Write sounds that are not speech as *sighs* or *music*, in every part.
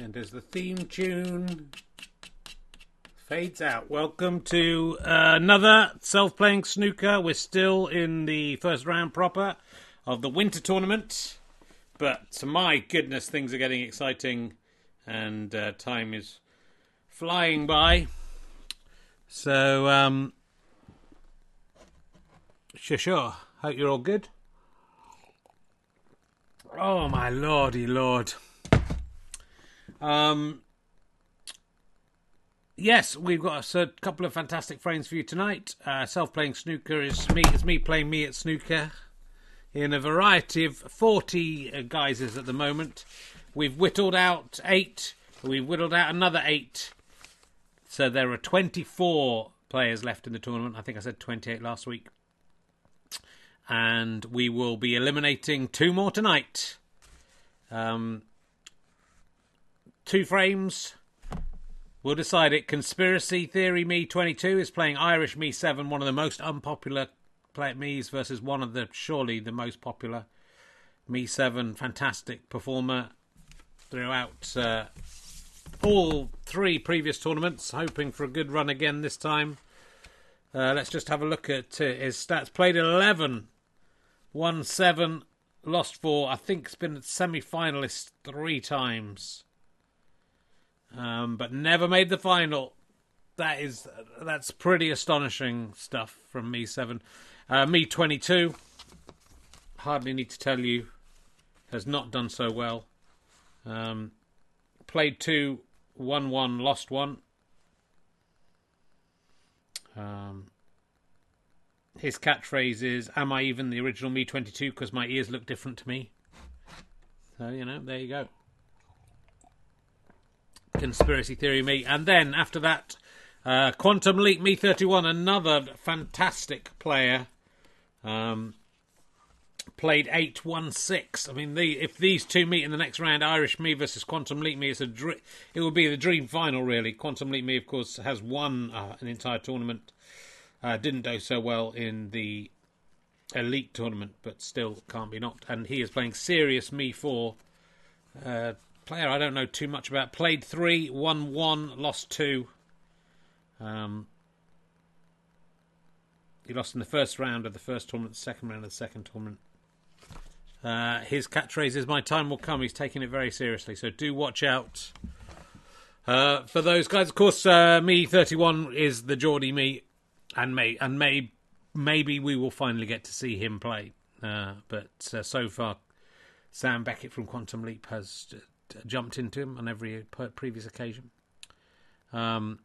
And as the theme tune fades out, welcome to uh, another self playing snooker. We're still in the first round proper of the winter tournament. But my goodness, things are getting exciting and uh, time is flying by. So, um, sure, sure. Hope you're all good. Oh my lordy lord. Um, yes, we've got a, couple of fantastic frames for you tonight. Uh, self-playing snooker is me. It's me playing me at snooker in a variety of forty uh, guises at the moment. We've whittled out eight. We've whittled out another eight. So there are twenty-four players left in the tournament. I think I said twenty-eight last week and we will be eliminating two more tonight. Um, two frames. We'll decide it. Conspiracy Theory Me 22 is playing Irish Me 7, one of the most unpopular play Me's versus one of the surely the most popular Me 7. Fantastic performer throughout uh, all three previous tournaments. Hoping for a good run again this time. Uh, let's just have a look at uh, his stats. Played 11 won seven, lost four. I think it's been semi finalist three times, um, but never made the final. That is that's pretty astonishing stuff from me seven. Uh, me twenty two. Hardly need to tell you, has not done so well. Um, played two, won one, lost one. Um, his catchphrase is, Am I even the original Me 22 because my ears look different to me? So, you know, there you go. Conspiracy Theory Me. And then after that, uh, Quantum Leap Me 31, another fantastic player. Um, played 816. I mean, the, if these two meet in the next round, Irish Me versus Quantum Leap Me, it's a dr- it will be the dream final, really. Quantum Leap Me, of course, has won uh, an entire tournament uh, didn't do so well in the elite tournament, but still can't be knocked. And he is playing serious me four uh, player. I don't know too much about. Played three, won one, lost two. Um, he lost in the first round of the first tournament, the second round of the second tournament. Uh, his catchphrase is "My time will come." He's taking it very seriously, so do watch out uh, for those guys. Of course, uh, me thirty one is the Geordie me and may and may maybe we will finally get to see him play. Uh, but uh, so far, Sam Beckett from Quantum Leap has jumped into him on every previous occasion. Um,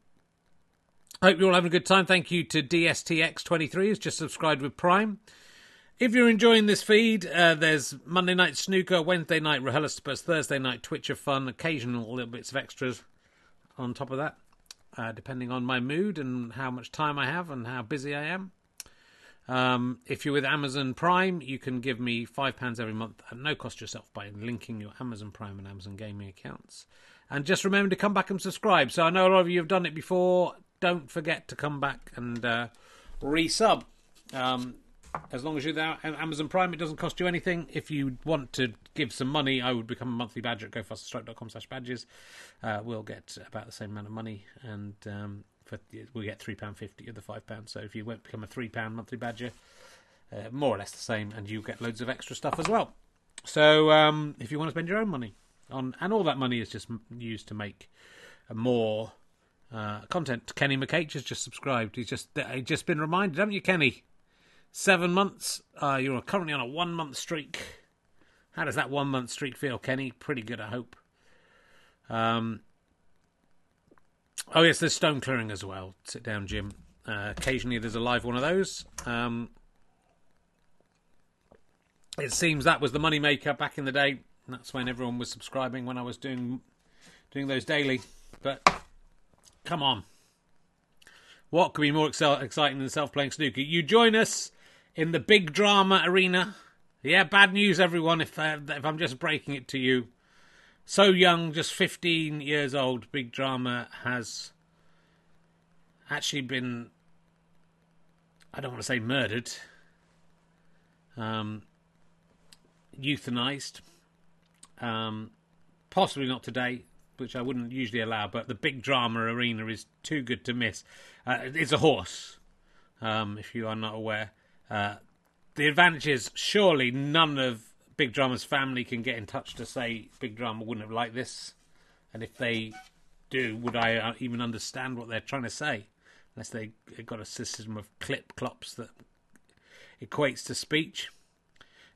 hope you're all having a good time. Thank you to DSTX23 who's just subscribed with Prime. If you're enjoying this feed, uh, there's Monday night snooker, Wednesday night RHLSTP, Thursday night Twitch of fun, occasional little bits of extras on top of that uh, depending on my mood and how much time I have and how busy I am. Um, if you're with Amazon Prime, you can give me £5 every month at no cost yourself by linking your Amazon Prime and Amazon Gaming accounts. And just remember to come back and subscribe. So I know a lot of you have done it before. Don't forget to come back and uh, resub. Um, as long as you're there Amazon Prime, it doesn't cost you anything. If you want to give some money, I would become a monthly badger at gofasterstripe.com slash badges. Uh, we'll get about the same amount of money, and um, for, we get £3.50 of the £5. So if you won't become a £3 monthly badger, uh, more or less the same, and you get loads of extra stuff as well. So um, if you want to spend your own money on, and all that money is just used to make more uh, content. Kenny McH has just subscribed. He's just he's just been reminded, haven't you, Kenny? Seven months. Uh, you're currently on a one month streak. How does that one month streak feel, Kenny? Pretty good, I hope. Um, oh, yes, there's stone clearing as well. Sit down, Jim. Uh, occasionally there's a live one of those. Um, it seems that was the money maker back in the day. That's when everyone was subscribing when I was doing doing those daily. But come on, what could be more exciting than self-playing snooker? You join us in the big drama arena. Yeah, bad news, everyone. If uh, if I'm just breaking it to you, so young, just 15 years old, big drama has actually been. I don't want to say murdered. Um, euthanized. Um, possibly not today. which I wouldn't usually allow, but the big drama arena is too good to miss. Uh, it's a horse, um, if you are not aware. Uh, the advantage is surely none of Big Drama's family can get in touch to say Big Drama wouldn't have liked this, and if they do, would I uh, even understand what they're trying to say? Unless they got a system of clip clops that equates to speech.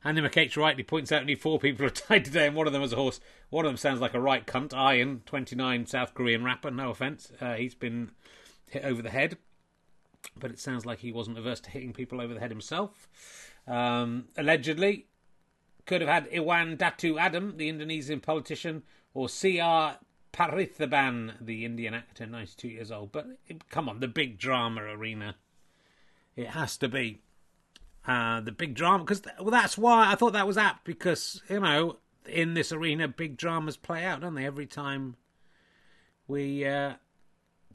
Andy McCage rightly points out only four people have *laughs* died today, and one of them was a horse. One of them sounds like a right cunt. Iron, 29, South Korean rapper. No offence. Uh, he's been hit over the head, but it sounds like he wasn't averse to hitting people over the head himself. Um, allegedly, could have had Iwan Datu Adam, the Indonesian politician, or C.R. Parthiban, the Indian actor, 92 years old. But come on, the big drama arena. It has to be uh, the big drama because well, that's why I thought that was apt because you know in this arena big dramas play out, don't they? Every time we uh,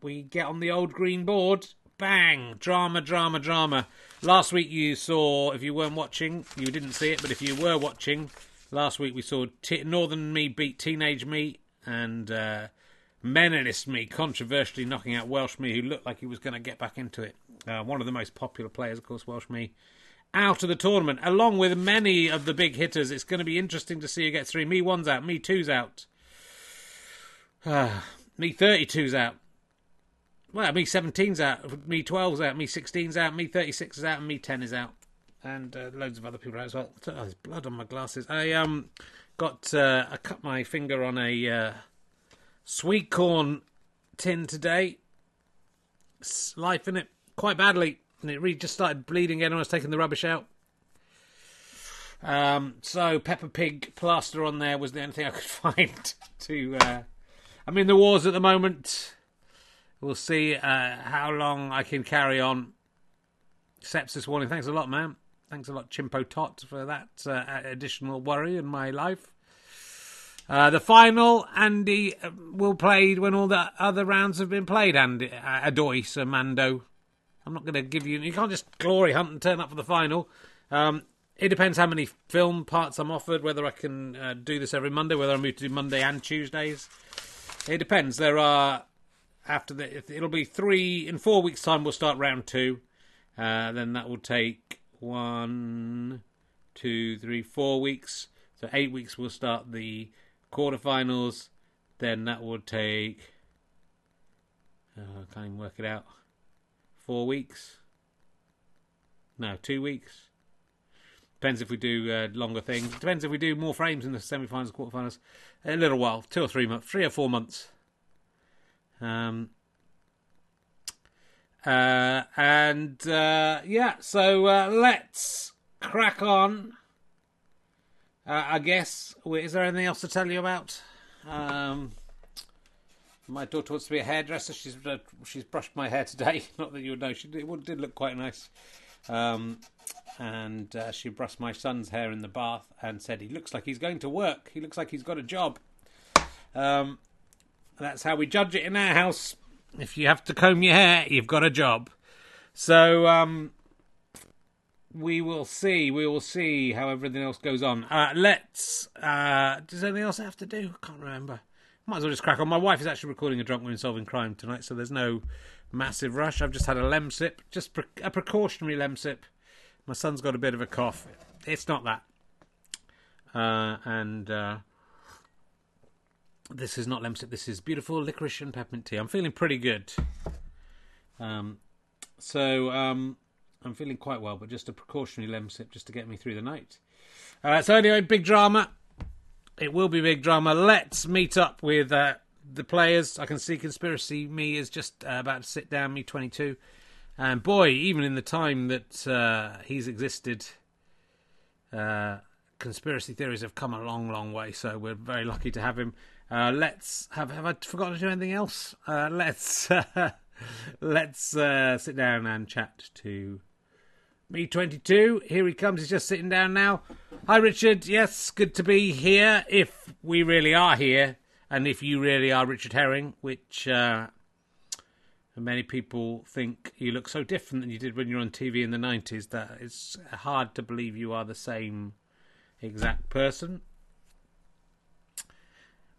we get on the old green board, bang, drama, drama, drama. Last week you saw, if you weren't watching, you didn't see it, but if you were watching, last week we saw T- Northern Me beat Teenage Me and uh, Menelist Me controversially knocking out Welsh Me, who looked like he was going to get back into it. Uh, one of the most popular players, of course, Welsh Me, out of the tournament, along with many of the big hitters. It's going to be interesting to see who gets through. Me one's out, me two's out, *sighs* me 32's out. Well, me 17's out, me 12's out, me 16's out, me 36 is out, and me 10 is out, and uh, loads of other people out as well. Oh, there's blood on my glasses. I um got uh, I cut my finger on a uh, sweet corn tin today. Life in it quite badly, and it really just started bleeding again when I was taking the rubbish out. Um, so Peppa Pig plaster on there was the only thing I could *laughs* find to. Uh, I'm in the wars at the moment. We'll see uh, how long I can carry on. Sepsis warning. Thanks a lot, man. Thanks a lot, Chimpo Tot, for that uh, additional worry in my life. Uh, the final, Andy uh, will play when all the other rounds have been played. Andy, uh, Adois, Mando. I'm not going to give you. You can't just glory hunt and turn up for the final. Um, it depends how many film parts I'm offered, whether I can uh, do this every Monday, whether I move to do Monday and Tuesdays. It depends. There are after the it'll be three in four weeks' time. We'll start round two. Uh, then that will take one, two, three, four weeks. So eight weeks. We'll start the quarterfinals. Then that will take. Uh, I can't even work it out. Four weeks. No, two weeks. Depends if we do uh, longer things. Depends if we do more frames in the semi-finals, quarterfinals. A little while, two or three months, three or four months. Um, uh, and uh, yeah, so uh, let's crack on. Uh, I guess. Is there anything else to tell you about? Um, my daughter wants to be a hairdresser. She's uh, she's brushed my hair today. *laughs* Not that you would know. She did, it did look quite nice. Um, and uh, she brushed my son's hair in the bath and said he looks like he's going to work. He looks like he's got a job. Um, that's how we judge it in our house. If you have to comb your hair, you've got a job. So um, we will see. We will see how everything else goes on. Uh, let's. Uh, does anything else I have to do? I can't remember. Might as well just crack on. My wife is actually recording a drunk women solving crime tonight, so there's no massive rush. I've just had a Lemsip, just pre- a precautionary Lemsip. My son's got a bit of a cough. It's not that. Uh, and uh, this is not Lemsip. This is beautiful licorice and peppermint tea. I'm feeling pretty good. Um, so um, I'm feeling quite well, but just a precautionary Lemsip just to get me through the night. Uh, so anyway, big drama. It will be big drama. Let's meet up with uh, the players. I can see conspiracy me is just uh, about to sit down. Me 22, and boy, even in the time that uh, he's existed, uh, conspiracy theories have come a long, long way. So we're very lucky to have him. Uh, let's have have I forgotten to do anything else? Uh, *laughs* let's let's uh, sit down and chat to me 22. Here he comes. He's just sitting down now. Hi, Richard. Yes, good to be here. If we really are here, and if you really are Richard Herring, which uh, many people think you look so different than you did when you were on TV in the 90s that it's hard to believe you are the same exact person.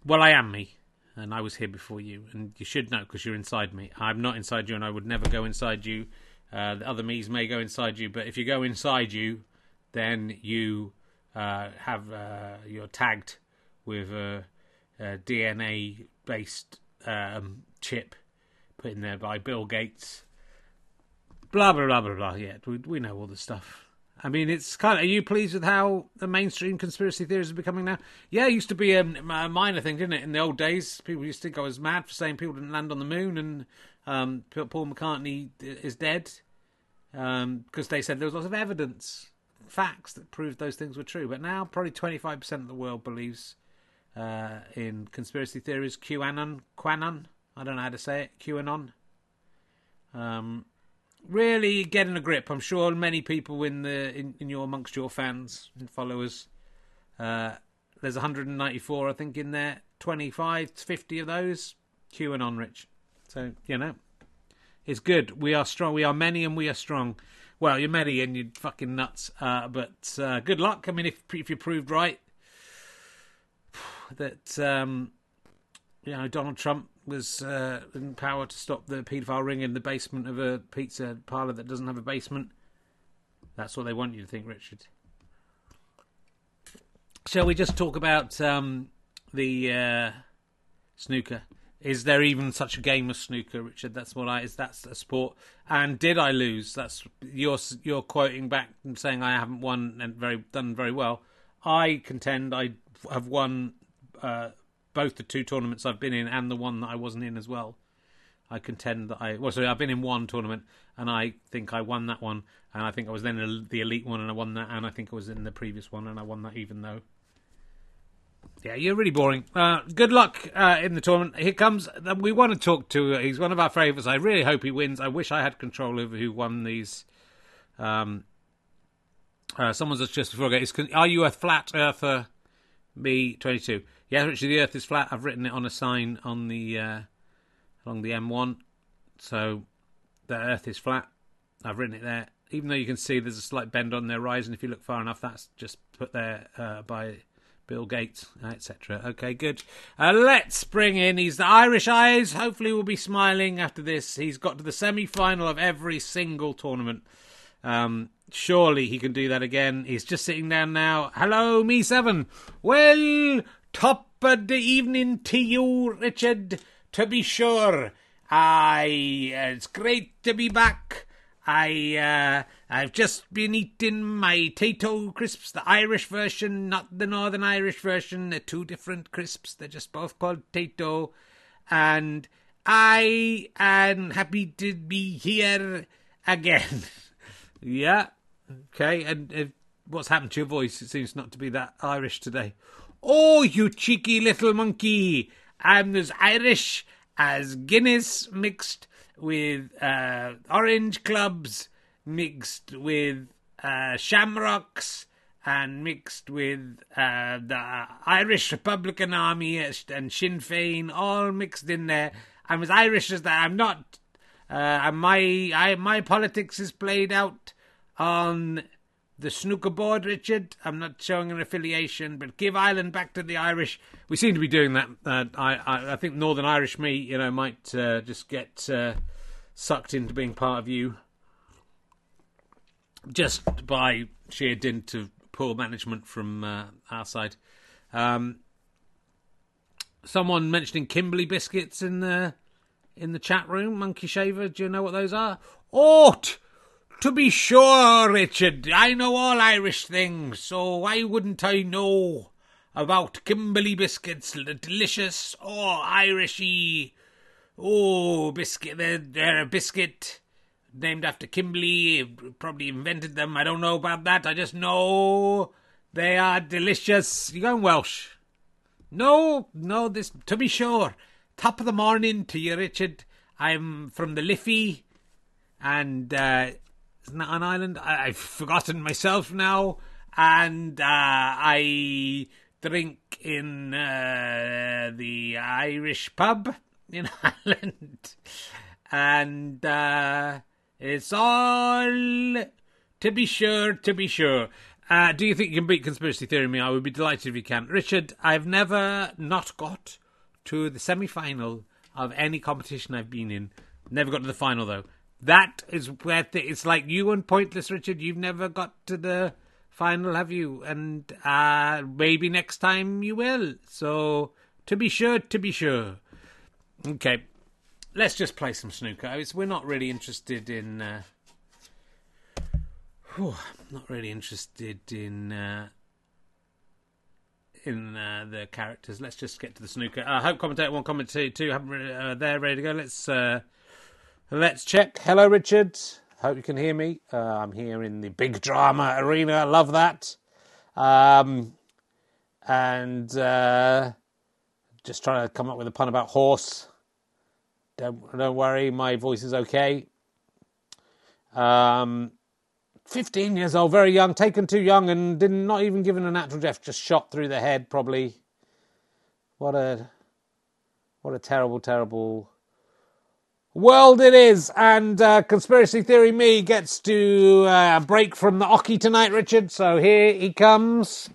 Well, I am me. and I was here before you, and you should know because you're inside me. I'm not inside you, and I would never go inside you. Uh, the other me's may go inside you, but if you go inside you, then you uh, have uh, you're tagged with a, a DNA based um, chip put in there by Bill Gates. Blah blah blah blah blah. Yeah, we we know all the stuff. I mean, it's kind of. Are you pleased with how the mainstream conspiracy theories are becoming now? Yeah, it used to be a, a minor thing, didn't it? In the old days, people used to think I was mad for saying people didn't land on the moon, and um, Paul McCartney is dead because um, they said there was lots of evidence, facts that proved those things were true. But now, probably twenty five percent of the world believes uh, in conspiracy theories. QAnon, QAnon. I don't know how to say it. QAnon. Um, really getting a grip. I'm sure many people in the in, in your amongst your fans and followers. Uh, there's 194, I think, in there. 25 50 of those QAnon rich. So you know, it's good. We are strong. We are many, and we are strong. Well, you're many, and you're fucking nuts. Uh, but uh, good luck. I mean, if if you're proved right *sighs* that um, you know Donald Trump was uh, in power to stop the paedophile ring in the basement of a pizza parlor that doesn't have a basement. That's what they want you to think, Richard. Shall we just talk about um, the uh, snooker? Is there even such a game as snooker, Richard? That's what I is. That's a sport. And did I lose? That's you're you're quoting back and saying I haven't won and very done very well. I contend I have won uh, both the two tournaments I've been in and the one that I wasn't in as well. I contend that I well, sorry, I've been in one tournament and I think I won that one, and I think I was then in the elite one and I won that, and I think I was in the previous one and I won that even though. Yeah, you're really boring. Uh, good luck uh, in the tournament. Here comes. Uh, we want to talk to. Uh, he's one of our favourites. I really hope he wins. I wish I had control over who won these. Um, uh, someone's just before I go. Are you a flat earther? Me twenty two. Yeah, actually, the Earth is flat. I've written it on a sign on the uh, along the M1, so the Earth is flat. I've written it there. Even though you can see there's a slight bend on the horizon, if you look far enough, that's just put there uh, by Bill Gates, etc. Okay, good. Uh, let's bring in. He's the Irish Eyes. Hopefully, we'll be smiling after this. He's got to the semi-final of every single tournament. Um, surely he can do that again. He's just sitting down now. Hello, me seven. Well, Top of the evening to you, Richard, to be sure. I, it's great to be back. I, uh, I've just been eating my Tayto crisps, the Irish version, not the Northern Irish version. They're two different crisps. They're just both called Tayto. And I am happy to be here again. *laughs* yeah. Okay. And uh, what's happened to your voice? It seems not to be that Irish today. Oh, you cheeky little monkey! I'm as Irish as Guinness mixed with uh, orange clubs, mixed with uh, shamrocks, and mixed with uh, the Irish Republican Army and Sinn Féin, all mixed in there. I'm as Irish as that. I'm not. Uh, my I, my politics is played out on the snooker board, Richard. I'm not showing an affiliation, but give Ireland back to the Irish. We seem to be doing that. Uh, I, I, I, think Northern Irish me, you know, might uh, just get uh, sucked into being part of you just by sheer dint of poor management from uh, our side. Um, someone mentioning Kimberley biscuits in the in the chat room. Monkey Shaver, do you know what those are? Ort. To be sure, Richard, I know all Irish things, so why wouldn't I know about Kimberley biscuits, delicious, oh, Irishy, oh, biscuit, they're, they're a biscuit named after Kimberley, probably invented them, I don't know about that, I just know they are delicious. You going Welsh? No, no, this, to be sure, top of the morning to you, Richard. I'm from the Liffey, and uh, isn't that an island? I, have forgotten myself now. And uh, I drink in uh, the Irish pub in *laughs* Ireland. And uh, it's all to be sure, to be sure. Uh, do you think you can beat conspiracy theory me? I would be delighted if you can. Richard, I've never not got to the semi final of any competition I've been in. Never got to the final though. That is where th- it's like you and Pointless Richard. You've never got to the final, have you? And uh, maybe next time you will. So to be sure, to be sure. Okay, let's just play some snooker. We're not really interested in. Uh, whew, not really interested in. Uh, in uh, the characters. Let's just get to the snooker. I uh, hope commentator one, commentator two, haven't uh, they're ready to go. Let's uh, let's check. Hello, Richard. Hope you can hear me. Uh, I'm here in the big drama arena. I love that. Um, and uh, just trying to come up with a pun about horse. Don't don't worry, my voice is okay. Um, 15 years old, very young, taken too young, and did not even given a natural death, just shot through the head, probably. What a, what a terrible, terrible world it is. And uh, conspiracy theory me gets to uh, break from the oche tonight, Richard. So here he comes.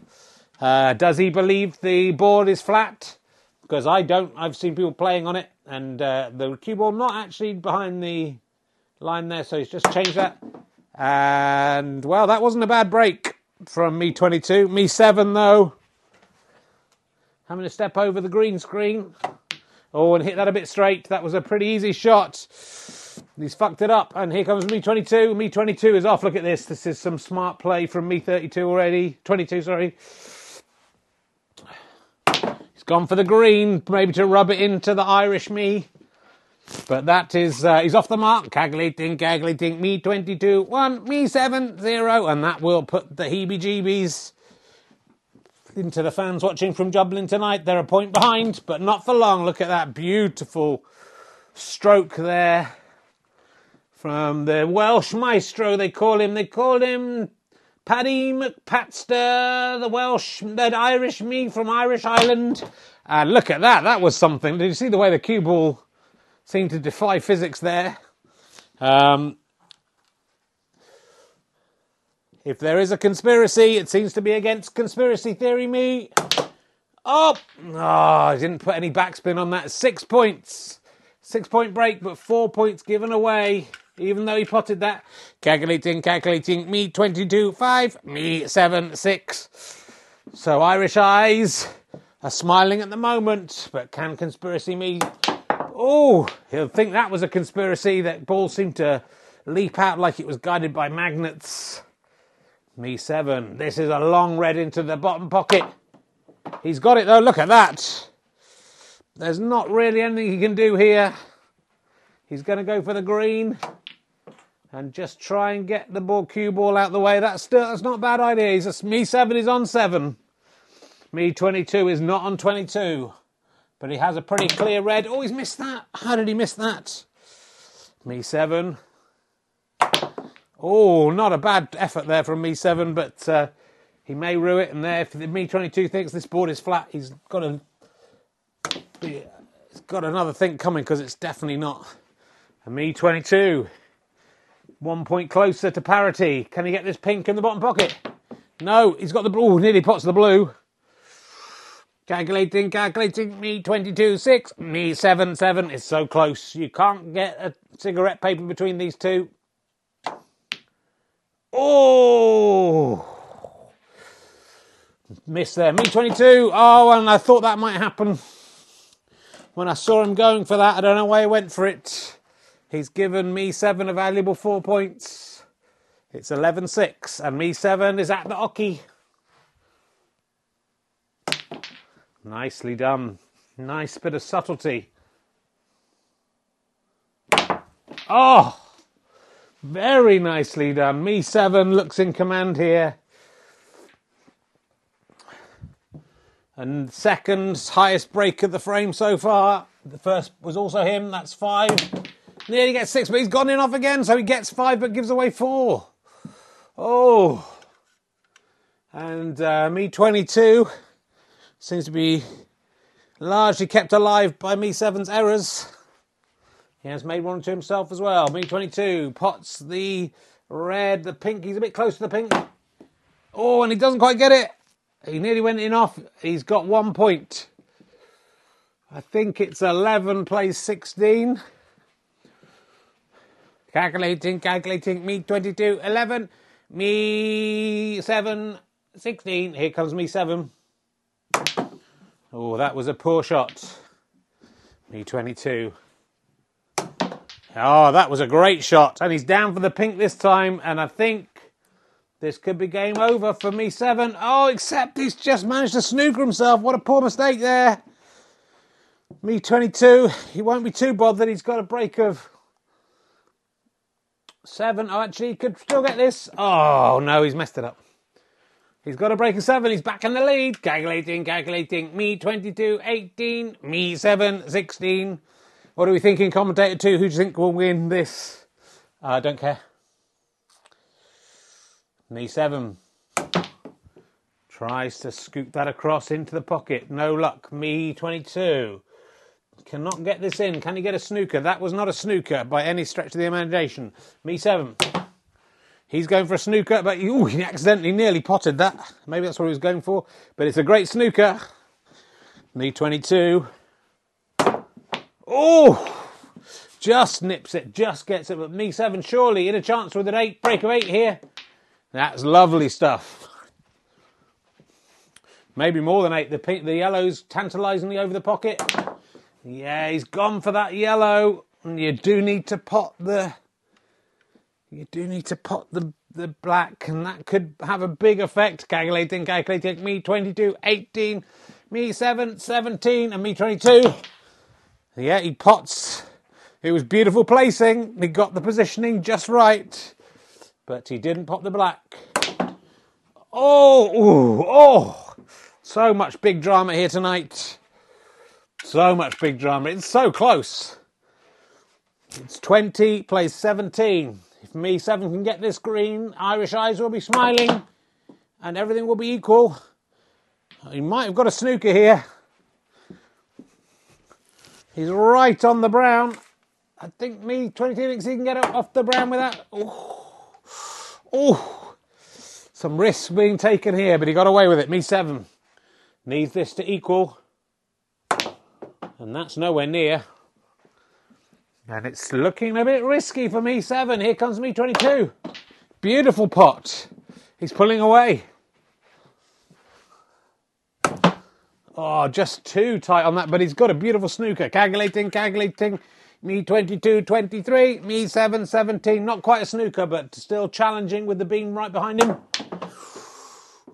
Uh, does he believe the board is flat? Because I don't. I've seen people playing on it, and uh, the cue ball not actually behind the line there, so he's just changed that. And well, that wasn't a bad break from me 22. Me 7 though. Having to step over the green screen. Oh, and hit that a bit straight. That was a pretty easy shot. He's fucked it up. And here comes me 22. Me 22 is off. Look at this. This is some smart play from me 32 already. 22, sorry. He's gone for the green, maybe to rub it into the Irish me. But that is, uh, he's off the mark. Calculating, dink, Me 22, 1, me 7, 0. And that will put the heebie jeebies into the fans watching from Dublin tonight. They're a point behind, but not for long. Look at that beautiful stroke there from the Welsh maestro, they call him. They call him Paddy McPatster, the Welsh, that Irish me from Irish Island. And look at that. That was something. Did you see the way the cue ball seemed to defy physics there. Um, if there is a conspiracy, it seems to be against conspiracy theory me. Oh, oh, I didn't put any backspin on that. Six points. Six point break, but four points given away, even though he potted that. Calculating, calculating. Me 22, 5. Me 7, 6. So Irish eyes are smiling at the moment, but can conspiracy me Oh, he'll think that was a conspiracy. That ball seemed to leap out like it was guided by magnets. Me seven. This is a long red into the bottom pocket. He's got it though. Look at that. There's not really anything he can do here. He's going to go for the green and just try and get the ball cue ball out the way. That's still that's not a bad idea. He's a, me seven is on seven. Me twenty two is not on twenty two. But he has a pretty clear red. Oh, he's missed that. How did he miss that? Me seven. Oh, not a bad effort there from me seven, but uh, he may rue it. And there, if the me twenty two thinks this board is flat, he's got a he's got another thing coming because it's definitely not. A me twenty two. One point closer to parity. Can he get this pink in the bottom pocket? No, he's got the blue. Nearly pots the blue. Calculating, calculating, me 22, 6, me 7, 7. It's so close. You can't get a cigarette paper between these two. Oh! Miss there. Me 22. Oh, and I thought that might happen. When I saw him going for that, I don't know why he went for it. He's given me 7 a valuable 4 points. It's 11 6, and me 7 is at the oche. Nicely done. Nice bit of subtlety. Oh, very nicely done. Me seven looks in command here. And second highest break of the frame so far. The first was also him. That's five. Nearly gets six, but he's gone in off again, so he gets five but gives away four. Oh. And uh, me 22 seems to be largely kept alive by Me 7's errors. He has made one to himself as well. Me 22 pots the red, the pink. He's a bit close to the pink. Oh, and he doesn't quite get it. He nearly went in off. He's got one point. I think it's 11 plays 16. Calculating, calculating. Me 22, 11. Me 7, 16. Here comes me 7. Oh, that was a poor shot. Me 22. Oh, that was a great shot. And he's down for the pink this time. And I think this could be game over for me 7. Oh, except he's just managed to snooker himself. What a poor mistake there. Me 22. He won't be too bothered. He's got a break of seven. Oh, actually, he could still get this. Oh, no, he's messed it up. He's got a break of seven. He's back in the lead. Calculating, calculating. Me 22, 18. Me 7, 16. What are we thinking, commentator two? Who do you think will win this? I uh, don't care. Me 7. Tries to scoop that across into the pocket. No luck. Me 22. Cannot get this in. Can he get a snooker? That was not a snooker by any stretch of the imagination. Me seven. He's going for a snooker, but ooh, he accidentally nearly potted that. Maybe that's what he was going for. But it's a great snooker. Me 22. Oh! Just nips it, just gets it. But me seven, surely in a chance with an eight, break of eight here. That's lovely stuff. Maybe more than eight. The pink, the yellow's tantalisingly over the pocket. Yeah, he's gone for that yellow. And you do need to pot the. You do need to pot the the black, and that could have a big effect. Calculating, calculating. Me 22, 18. Me 7, 17. And me 22. Yeah, he pots. It was beautiful placing. He got the positioning just right. But he didn't pop the black. Oh, ooh, oh. So much big drama here tonight. So much big drama. It's so close. It's 20, plays 17. If me 7 can get this green, Irish eyes will be smiling and everything will be equal. He might have got a snooker here. He's right on the brown. I think me 22 thinks he can get off the brown with that. Oh, oh. some risks being taken here, but he got away with it. Me 7 needs this to equal and that's nowhere near. And it's looking a bit risky for me seven. Here comes me 22. Beautiful pot. He's pulling away. Oh, just too tight on that, but he's got a beautiful snooker. Calculating, calculating. Me 22, 23. Me 7, 17. Not quite a snooker, but still challenging with the beam right behind him.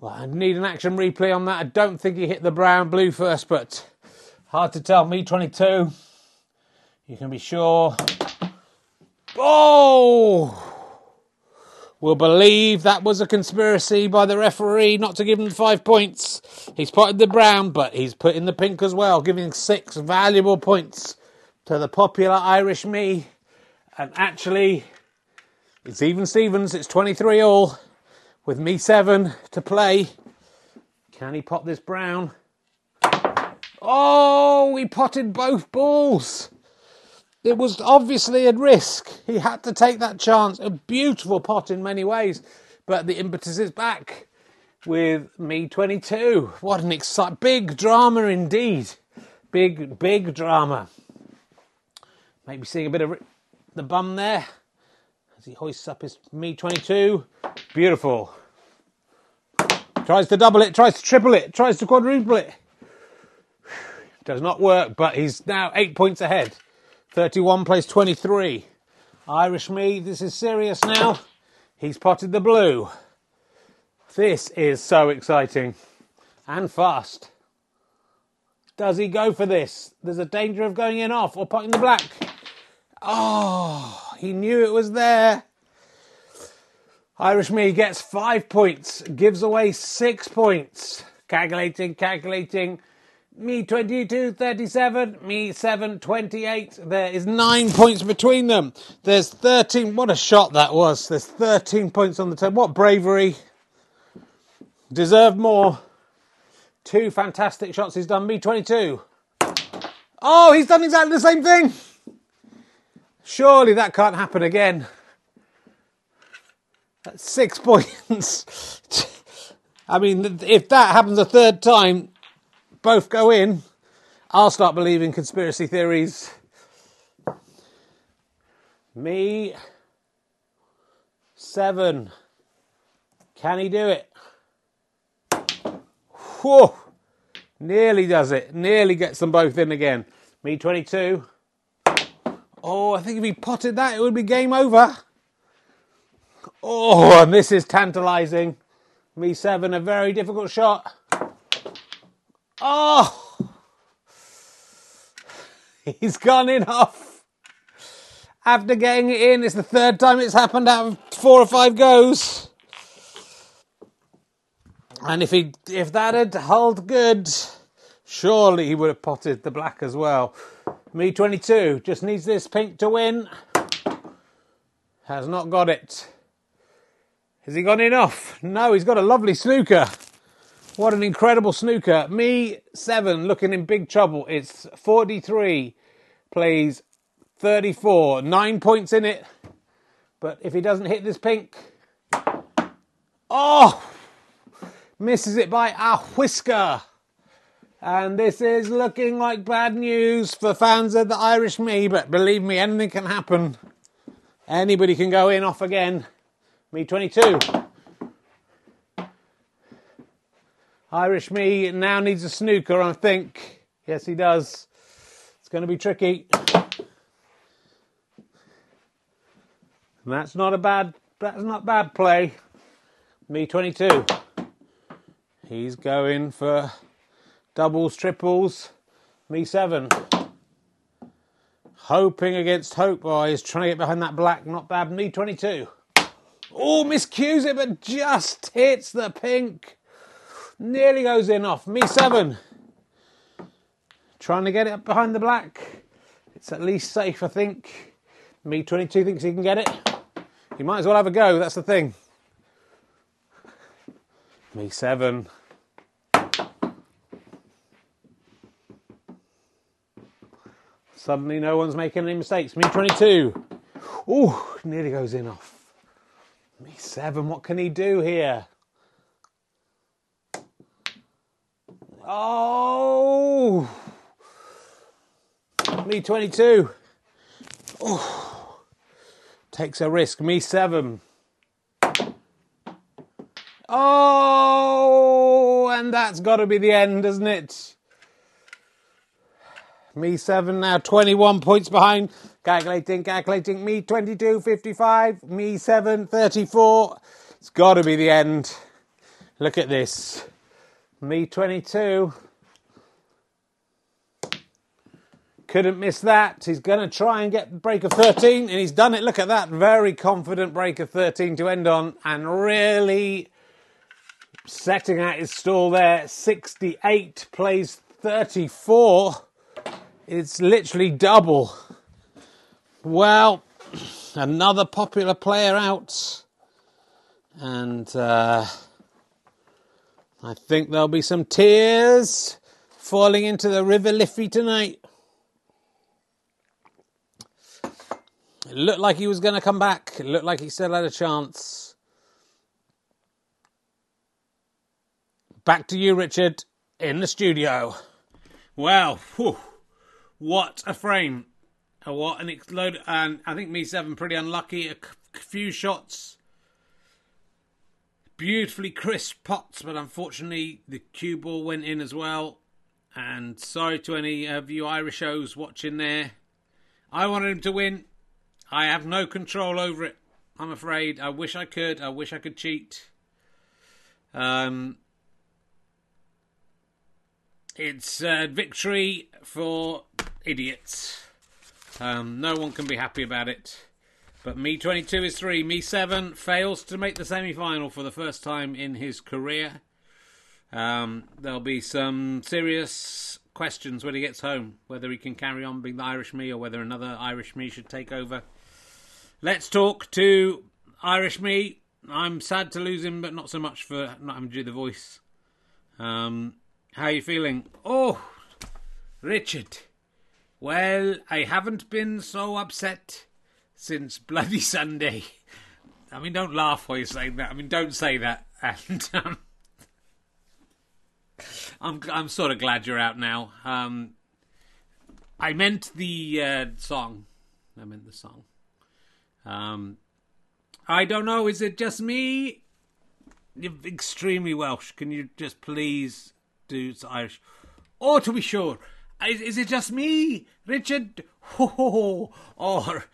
Well, I need an action replay on that. I don't think he hit the brown blue first, but Hard to tell. Me 22. You can be sure. Oh! We'll believe that was a conspiracy by the referee not to give him five points. He's potted the brown, but he's put in the pink as well, giving six valuable points to the popular Irish me. And actually, it's even Stevens. It's 23 all with me seven to play. Can he pot this brown? Oh, he potted both balls. It was obviously a risk. He had to take that chance. A beautiful pot in many ways, but the impetus is back with me 22. What an exciting, big drama indeed. Big, big drama. Maybe seeing a bit of the bum there as he hoists up his me 22. Beautiful. Tries to double it, tries to triple it, tries to quadruple it. *sighs* Does not work, but he's now eight points ahead. 31 plays 23. Irish me, this is serious now. He's potted the blue. This is so exciting and fast. Does he go for this? There's a danger of going in off or potting the black. Oh, he knew it was there. Irish me gets five points, gives away six points. Calculating, calculating me 22 37 me 7 28 there is 9 points between them. There's 13 what a shot that was. There's 13 points on the table what bravery. Deserved more. Two fantastic shots he's done. Me 22 oh he's done exactly the same thing. Surely that can't happen again. That's 6 *laughs* points. I mean if that happens a third time both go in, I'll start believing conspiracy theories. Me, seven. Can he do it? Whew. Nearly does it. Nearly gets them both in again. Me 22. Oh, I think if he potted that, it would be game over. Oh, and this is tantalising. Me 7, a very difficult shot. Oh! He's gone in off. After getting it in, it's the third time it's happened out of four or five goes. And if he if that had held good, surely he would have potted the black as well. Me 22 just needs this pink to win. Has not got it. Has he got enough? No, he's got a lovely snooker. What an incredible snooker. Me 7 looking in big trouble. It's 43 plays 34. Nine points in it. But if he doesn't hit this pink. Oh! misses it by a whisker. And this is looking like bad news for fans of the Irish me, but believe me, anything can happen. Anybody can go in off again. Me 22. Irish me now needs a snooker, I think. Yes, he does. It's going to be tricky. And that's not a bad. That's not bad play. Me 22. He's going for doubles, triples. Me seven. Hoping against hope. He's trying to get behind that black. Not bad. Me 22. Oh, miscues it, but just hits the pink. Nearly goes in off. Me seven. Trying to get it up behind the black. It's at least safe, I think. Me 22 thinks he can get it. He might as well have a go. That's the thing. Me seven. Suddenly, no one's making any mistakes. Me 22. Ooh, nearly goes in off. Me 7. What can he do here? Oh! Me 22. Oh. Takes a risk. Me 7. Oh! And that's got to be the end, isn't it? Me 7 now 21 points behind. Calculating, calculating. Me 22, 55. Me 7, 34. It's got to be the end. Look at this. Me 22. Couldn't miss that. He's going to try and get break of 13, and he's done it. Look at that. Very confident break of 13 to end on, and really setting out his stall there. 68 plays 34. It's literally double. Well, another popular player out. And uh, I think there'll be some tears falling into the River Liffey tonight. It looked like he was going to come back. It looked like he still had a chance. Back to you, Richard, in the studio. Well, whew. What a frame! What an explode! And I think me seven pretty unlucky. A few shots, beautifully crisp pots, but unfortunately the cue ball went in as well. And sorry to any of you Irishos watching there. I wanted him to win. I have no control over it. I'm afraid. I wish I could. I wish I could cheat. Um, it's a victory for idiots. Um, no one can be happy about it. But Me 22 is 3. Me 7 fails to make the semi final for the first time in his career. Um, there'll be some serious questions when he gets home whether he can carry on being the Irish me or whether another Irish me should take over. Let's talk to Irish me. I'm sad to lose him, but not so much for not having to do the voice. Um, how are you feeling? Oh, Richard. Well, I haven't been so upset since Bloody Sunday. I mean, don't laugh while you're saying that. I mean, don't say that. And um, I'm I'm sort of glad you're out now. Um, I meant the uh, song. I meant the song. Um, I don't know. Is it just me? You're extremely Welsh. Can you just please do Irish? Oh, to be sure. Is, is it just me, Richard? *laughs* Ho, ho, ho. Or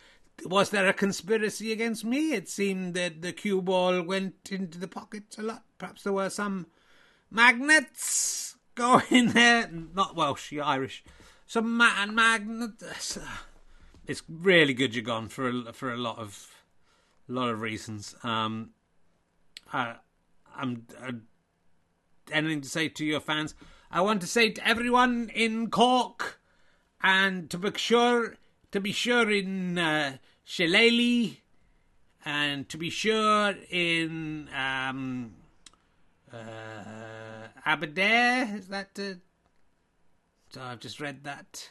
was there a conspiracy against me? It seemed that the cue ball went into the pocket a lot. Perhaps there were some magnets going *laughs* there. Not Welsh, you're Irish. Some ma- magnets. *sighs* It's really good you're gone for a, for a lot of a lot of reasons. Um, I, I'm uh, anything to say to your fans. I want to say to everyone in Cork and to be sure to be sure in uh, Shillelagh and to be sure in um, uh, Aberdare. Is that? Uh, so I've just read that.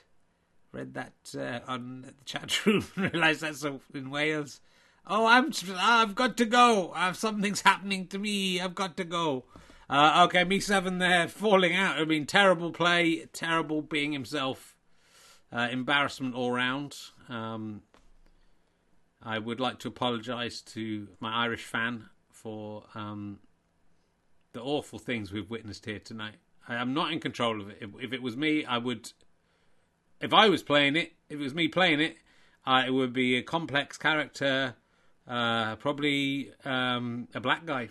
Read that uh, on the chat *laughs* room. Realised that's in Wales. Oh, I'm. I've got to go. I've something's happening to me. I've got to go. Uh, okay, me seven there falling out. I mean, terrible play, terrible being himself, uh, embarrassment all round. Um, I would like to apologise to my Irish fan for um, the awful things we've witnessed here tonight. I am not in control of it. If, if, it was me, I would. If I was playing it, if it was me playing it, it would be a complex character, uh, probably um, a black guy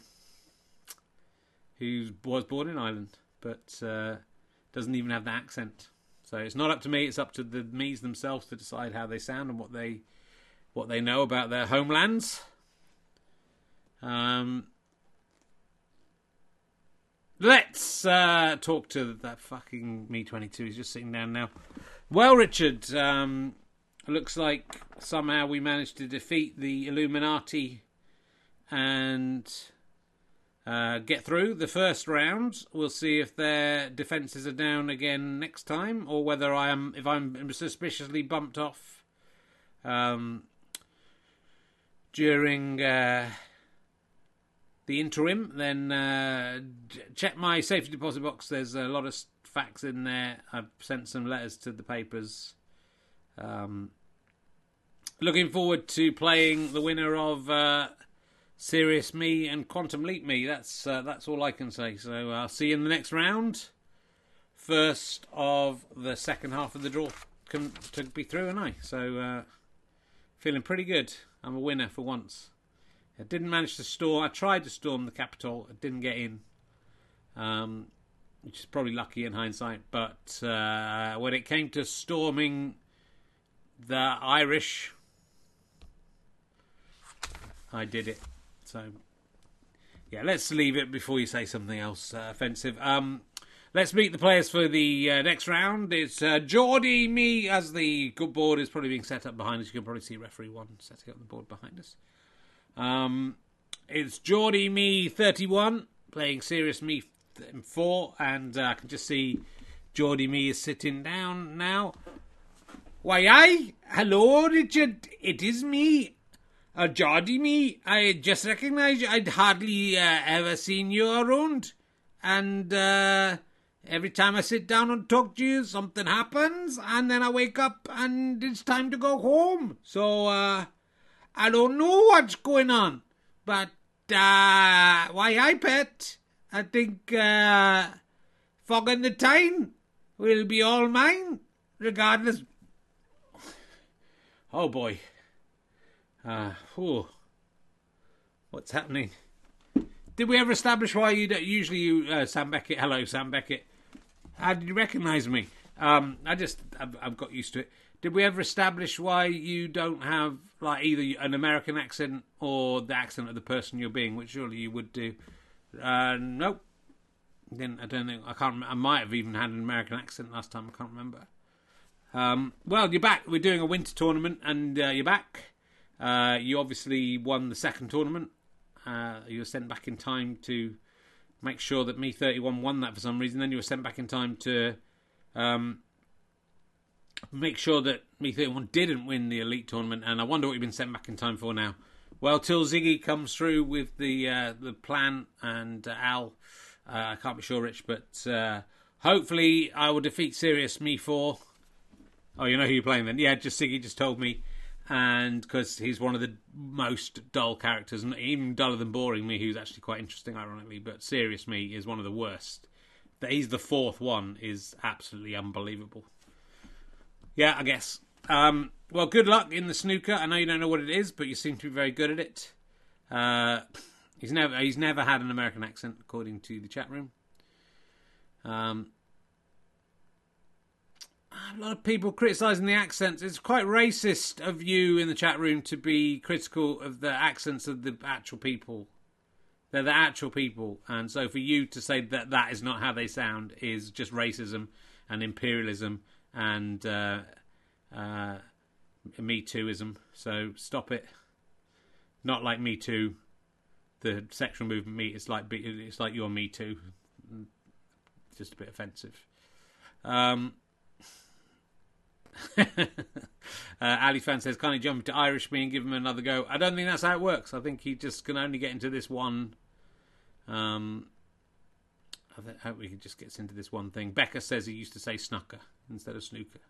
who was born in Ireland but uh, doesn't even have the accent. So it's not up to me; it's up to the Me's themselves to decide how they sound and what they what they know about their homelands. Um, let's uh, talk to that fucking me twenty two. He's just sitting down now. Well, Richard, um, looks like somehow we managed to defeat the Illuminati and uh, get through the first round. We'll see if their defences are down again next time, or whether I am if I'm suspiciously bumped off um, during uh, the interim. Then uh, check my safety deposit box. There's a lot of facts in there. I've sent some letters to the papers. Um, looking forward to playing the winner of uh, Serious Me and Quantum Leap Me. That's uh, that's all I can say. So I'll see you in the next round. First of the second half of the draw to be through, and I so uh, feeling pretty good. I'm a winner for once. I didn't manage to storm. I tried to storm the Capitol. I didn't get in, um, which is probably lucky in hindsight. But uh, when it came to storming the Irish, I did it. So, yeah, let's leave it before you say something else uh, offensive. Um, let's meet the players for the uh, next round. It's uh, Geordie, me, as the good board is probably being set up behind us. You can probably see referee one setting up the board behind us. Um, it's Geordie, me, 31, playing Serious Me 4, and uh, I can just see Geordie Me is sitting down now. Why, I, hello, Richard, it is me, uh, Geordie me, I just recognised you. I'd hardly uh, ever seen you around. And uh, every time I sit down and talk to you, something happens. And then I wake up and it's time to go home. So uh, I don't know what's going on. But uh, why, I bet. I think uh, Fog in the Tyne will be all mine, regardless. Oh boy. Uh, whew. What's happening? Did we ever establish why you don't, usually you uh, Sam Beckett? Hello, Sam Beckett. How did you recognise me? Um, I just I've, I've, got used to it. Did we ever establish why you don't have like either an American accent or the accent of the person you're being, which surely you would do? Uh, nope. Then I don't think I can't. I might have even had an American accent last time. I can't remember. Um, well, you're back. We're doing a winter tournament, and uh, you're back. Uh, you obviously won the second tournament. Uh, you were sent back in time to make sure that Me 31 won that for some reason. Then you were sent back in time to um, make sure that Me 31 didn't win the elite tournament. And I wonder what you've been sent back in time for now. Well, till Ziggy comes through with the uh, the plan and uh, Al, uh, I can't be sure, Rich, but uh, hopefully I will defeat Serious Me 4 Oh, you know who you're playing then? Yeah, just Ziggy just told me, and because he's one of the most dull characters, and even duller than Boring Me, who's actually quite interesting, ironically. But Serious Me is one of the worst. That he's the fourth one is absolutely unbelievable. Yeah, I guess. Um, well, good luck in the snooker. I know you don't know what it is, but you seem to be very good at it. Uh, he's never he's never had an American accent, according to the chat room. Um, a lot of people criticising the accents. It's quite racist of you in the chat room to be critical of the accents of the actual people. They're the actual people, and so for you to say that that is not how they sound is just racism and imperialism and uh, uh, Me Tooism. So stop it. Not like Me Too, the sexual movement. Me, it's like it's like your Me Too. Just a bit offensive. Um, *laughs* uh, Ali fan says, "Can't he jump into Irish me and give him another go?" I don't think that's how it works. I think he just can only get into this one. Um, I hope he just gets into this one thing. Becca says he used to say snooker instead of snooker.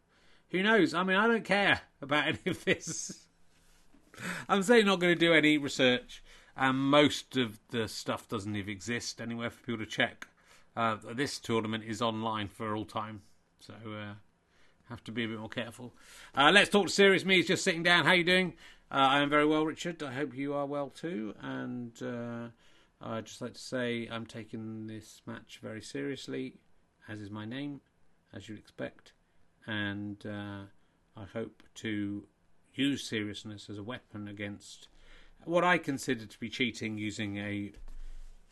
Who knows? I mean, I don't care about *laughs* any of this. I'm saying not going to do any research, and most of the stuff doesn't even exist anywhere for people to check. Uh, this tournament is online for all time, so. Uh, have to be a bit more careful. Uh, let's talk to Serious Me. He's just sitting down. How are you doing? Uh, I am very well, Richard. I hope you are well too. And uh, I'd just like to say I'm taking this match very seriously, as is my name, as you'd expect. And uh, I hope to use seriousness as a weapon against what I consider to be cheating using a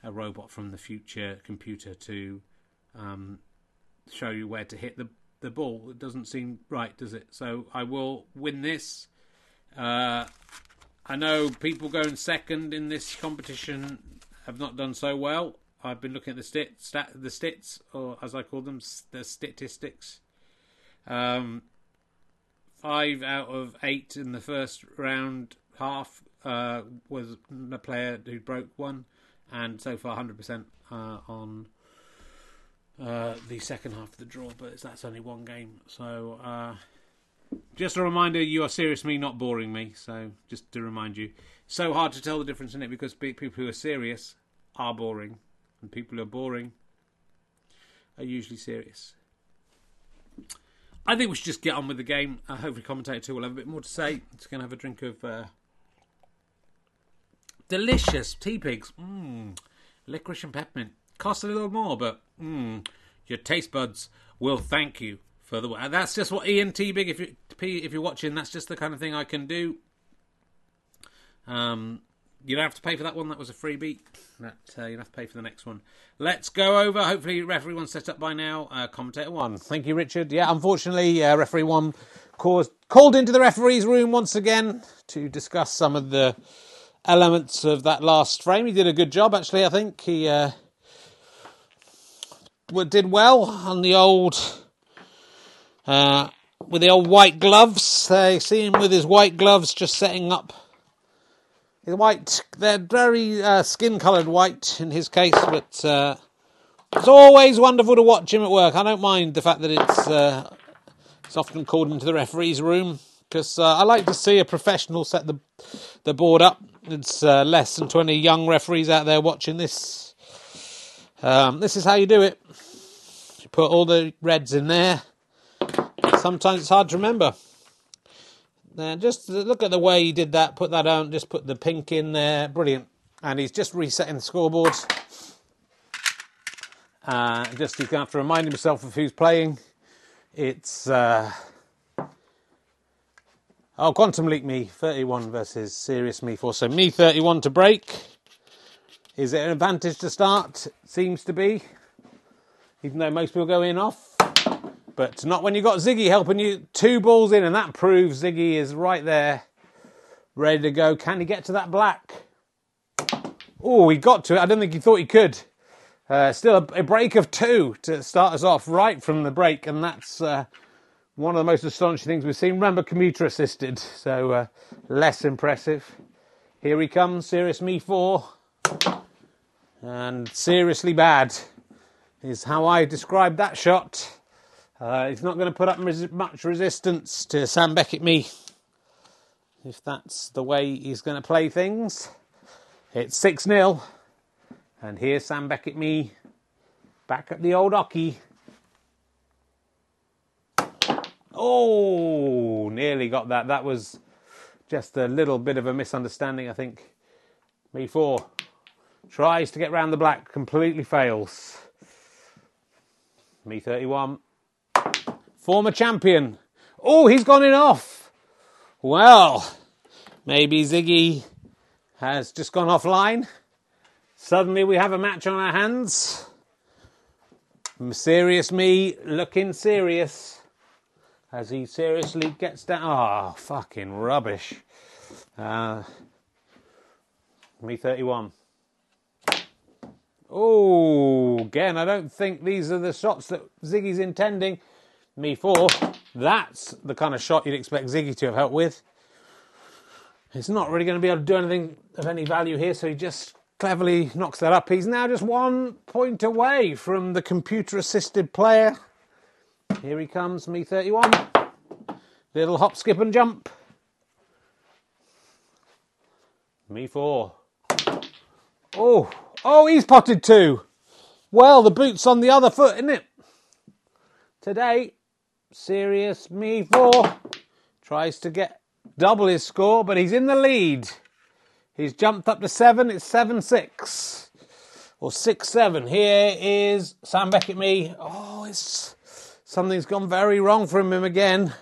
a robot from the future computer to um, show you where to hit the the ball. It doesn't seem right, does it? So I will win this. Uh, I know people going second in this competition have not done so well. I've been looking at the stit, stat, the stits, or as I call them, the statistics. Um, five out of eight in the first round half uh, was a player who broke one, and so far 100% uh, on uh, the second half of the draw, but that's only one game. So, uh, just a reminder you are serious me, not boring me. So, just to remind you, so hard to tell the difference in it because people who are serious are boring, and people who are boring are usually serious. I think we should just get on with the game. Uh, hopefully, commentator two will have a bit more to say. Just going to have a drink of uh, delicious Teapigs. Mmm, licorice and peppermint. Cost a little more, but mm, your taste buds will thank you for the. That's just what Ian Teabig, if you if you're watching, that's just the kind of thing I can do. Um, you don't have to pay for that one. That was a freebie. That uh, you have to pay for the next one. Let's go over. Hopefully, referee one set up by now. Uh, commentator one. Thank you, Richard. Yeah, unfortunately, uh, referee one caused, called into the referee's room once again to discuss some of the elements of that last frame. He did a good job, actually. I think he uh, did well on the old uh, with the old white gloves. They see him with his white gloves, just setting up his white. They're very uh, skin-coloured white in his case, but uh, it's always wonderful to watch him at work. I don't mind the fact that it's uh, it's often called into the referee's room because uh, I like to see a professional set the the board up. It's uh, less than twenty young referees out there watching this um, this is how you do it. You put all the reds in there. Sometimes it's hard to remember. Now, just look at the way he did that. Put that on. Just put the pink in there. Brilliant. And he's just resetting the scoreboard. Uh, just he's going to have to remind himself of who's playing. It's uh, oh, Quantum Leap Me 31 versus Serious Me 4. So me 31 to break. Is it an advantage to start? Seems to be, even though most people go in off. But not when you've got Ziggy helping you two balls in, and that proves Ziggy is right there, ready to go. Can he get to that black? Oh, he got to it. I don't think he thought he could. Uh, still a, a, break of two to start us off right from the break, and that's uh, one of the most astonishing things we've seen. Remember, commuter assisted, so uh, less impressive. Here he comes, Serious Me 4 and seriously bad is how I describe that shot. Uh, he's not going to put up res- much resistance to Sam Beckett me. If that's the way he's going to play things. It's 6 0. And here's Sam Beckett me back at the old oche. Oh, nearly got that. That was just a little bit of a misunderstanding, I think. Me four tries to get round the black, completely fails. Me 31. Former champion. Oh, he's gone in off. Well, maybe Ziggy has just gone offline. Suddenly we have a match on our hands. Serious me looking serious as he seriously gets down. Oh, fucking rubbish. Uh, me 31. Oh, again, I don't think these are the shots that Ziggy's intending. Me 4. That's the kind of shot you'd expect Ziggy to have helped with. He's not really going to be able to do anything of any value here, so he just cleverly knocks that up. He's now just one point away from the computer assisted player. Here he comes, me 31. Little hop, skip, and jump. Me 4. Oh, oh, he's potted too. Well, the boot's on the other foot, isn't it? Today, serious me 4 tries to get double his score, but he's in the lead. He's jumped up to seven. It's seven six or six seven. Here is Sam Beckett. Me. Oh, it's something's gone very wrong from him again.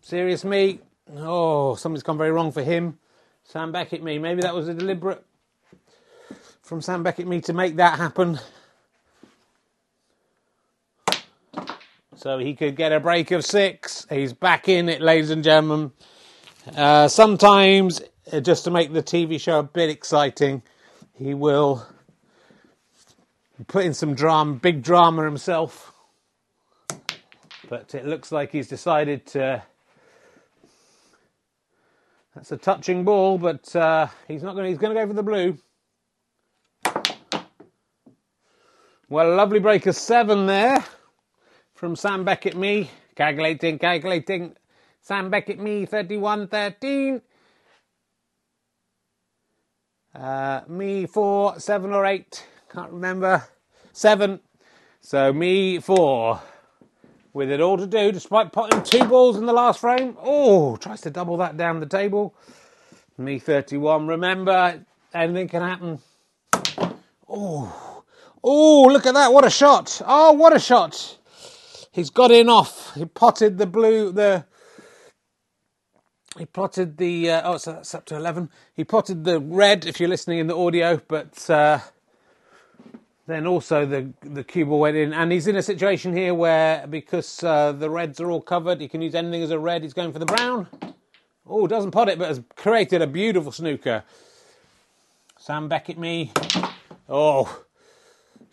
Serious me. Oh, something's gone very wrong for him. Sam Beckett. Me. Maybe that was a deliberate from Sam Beckett. Me to make that happen. So he could get a break of six. He's back in it, ladies and gentlemen. Uh, sometimes, uh, just to make the TV show a bit exciting, he will put in some drama, big drama himself. But it looks like he's decided to. That's a touching ball, but uh, he's not going. He's going to go for the blue. Well, lovely break of seven there from Sam Beckett. Me calculating, calculating. Sam Beckett, me 31 13. Uh, me 4, 7 or 8. Can't remember. 7. So me 4. With it all to do, despite potting two balls in the last frame. Oh, tries to double that down the table. Me 31. Remember, anything can happen. Oh, oh, look at that. What a shot. Oh, what a shot. He's got in off. He potted the blue, the he potted the uh, oh, so that's up to eleven. He potted the red, if you're listening in the audio, but uh, then also the the cue ball went in, and he's in a situation here where because uh, the reds are all covered, he can use anything as a red. He's going for the brown. Oh, doesn't pot it, but has created a beautiful snooker. Sam Beckett, me. Oh,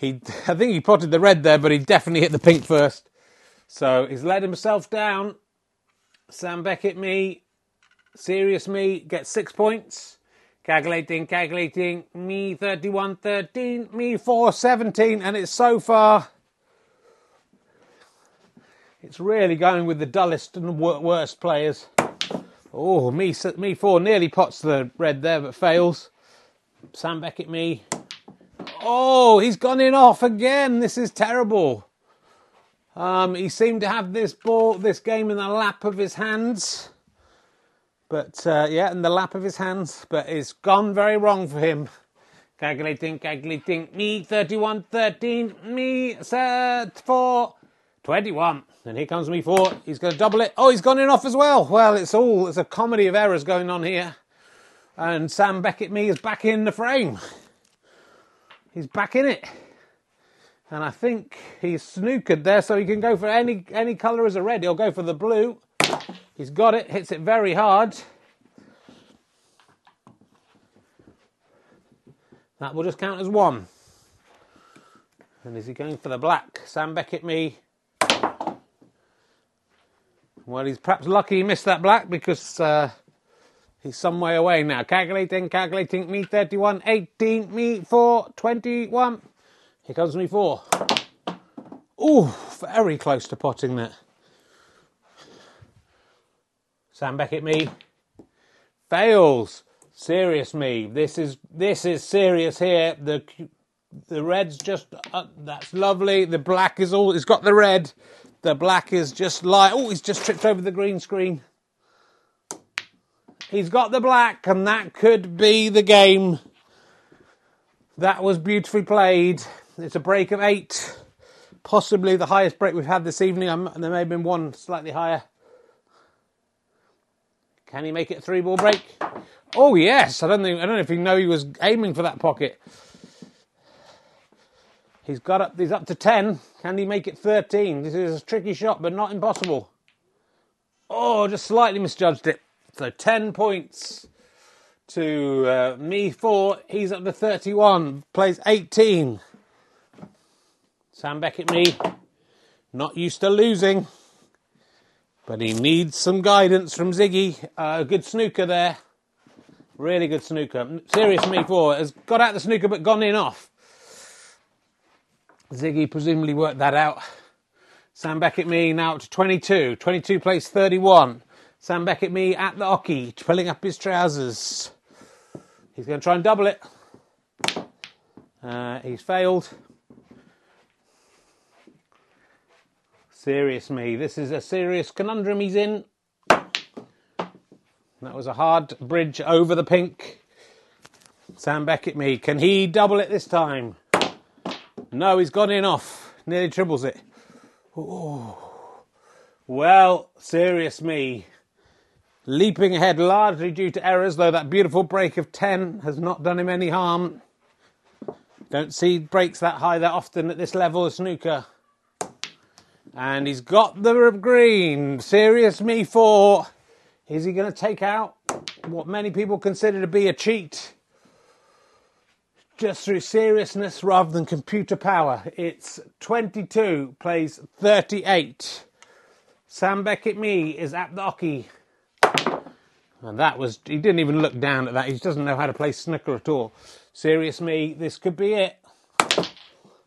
he. *laughs* I think he potted the red there, but he definitely hit the pink first. So he's let himself down. Sam Beckett, me. Serious me gets six points. Calculating, calculating. Me 31 13. Me 4 17. And it's so far. It's really going with the dullest and worst players. Oh, me, me 4 nearly pots the red there but fails. Sam Beckett, me. Oh, he's gone in off again. This is terrible. Um, he seemed to have this ball, this game in the lap of his hands. But uh, yeah, in the lap of his hands. But it's gone very wrong for him. Calculating, calculating. Me 31 13. Me set for 21. And here comes me four. He's going to double it. Oh, he's gone in off as well. Well, it's all, it's a comedy of errors going on here. And Sam Beckett me is back in the frame. He's back in it. And I think he's snookered there, so he can go for any any colour as a red. He'll go for the blue. He's got it, hits it very hard. That will just count as one. And is he going for the black? Sam Beckett, me. Well, he's perhaps lucky he missed that black because uh, he's some way away now. Calculating, calculating. Me 31, 18, me 4, 21. Here comes me 4. Ooh, very close to potting that. Sam Beckett, me fails. Serious me. This is this is serious here. The the red's just uh, that's lovely. The black is all. It's got the red. The black is just like oh, he's just tripped over the green screen. He's got the black, and that could be the game. That was beautifully played. It's a break of eight, possibly the highest break we've had this evening. I'm, there may have been one slightly higher. Can he make it a three ball break? Oh yes, I don't think I don't know if he know he was aiming for that pocket. He's got up. He's up to ten. Can he make it thirteen? This is a tricky shot, but not impossible. Oh, just slightly misjudged it. So 10 points to uh, me, four. He's up to 31, plays 18. Sam Beckett, me, not used to losing, but he needs some guidance from Ziggy. Uh, good snooker there. Really good snooker. Serious me, four, has got out the snooker but gone in off. Ziggy presumably worked that out. Sam Beckett, me, now up to 22. 22 plays 31. Sam Beckett, me at the oche, pulling up his trousers. He's going to try and double it. Uh, he's failed. Serious me. This is a serious conundrum he's in. That was a hard bridge over the pink. Sam Beckett, me. Can he double it this time? No, he's gone in off. Nearly triples it. Ooh. Well, serious me leaping ahead largely due to errors, though that beautiful break of 10 has not done him any harm. Don't see breaks that high that often at this level of snooker. And he's got the green. Serious me four. Is he going to take out what many people consider to be a cheat? Just through seriousness rather than computer power. It's 22, plays 38. Sam Beckett Me is at the oche. And that was, he didn't even look down at that. He doesn't know how to play snooker at all. Serious me, this could be it.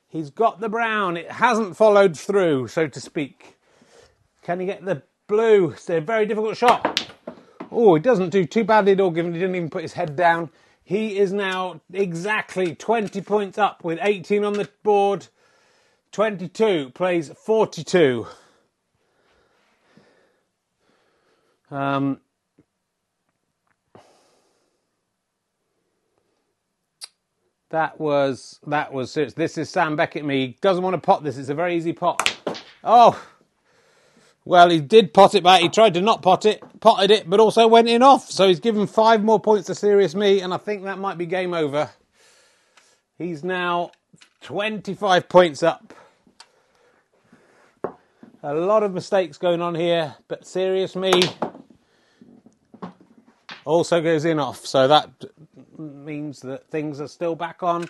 He's got the brown. It hasn't followed through, so to speak. Can he get the blue? It's a very difficult shot. Oh, he doesn't do too badly at all, given he didn't even put his head down. He is now exactly 20 points up with 18 on the board. 22 plays 42. Um, That was that was serious. This is Sam Beckett. Me doesn't want to pot this. It's a very easy pot. Oh, well, he did pot it back. He tried to not pot it, potted it, but also went in off. So he's given five more points to Serious Me, and I think that might be game over. He's now 25 points up. A lot of mistakes going on here, but Serious Me also goes in off. So that means that things are still back on,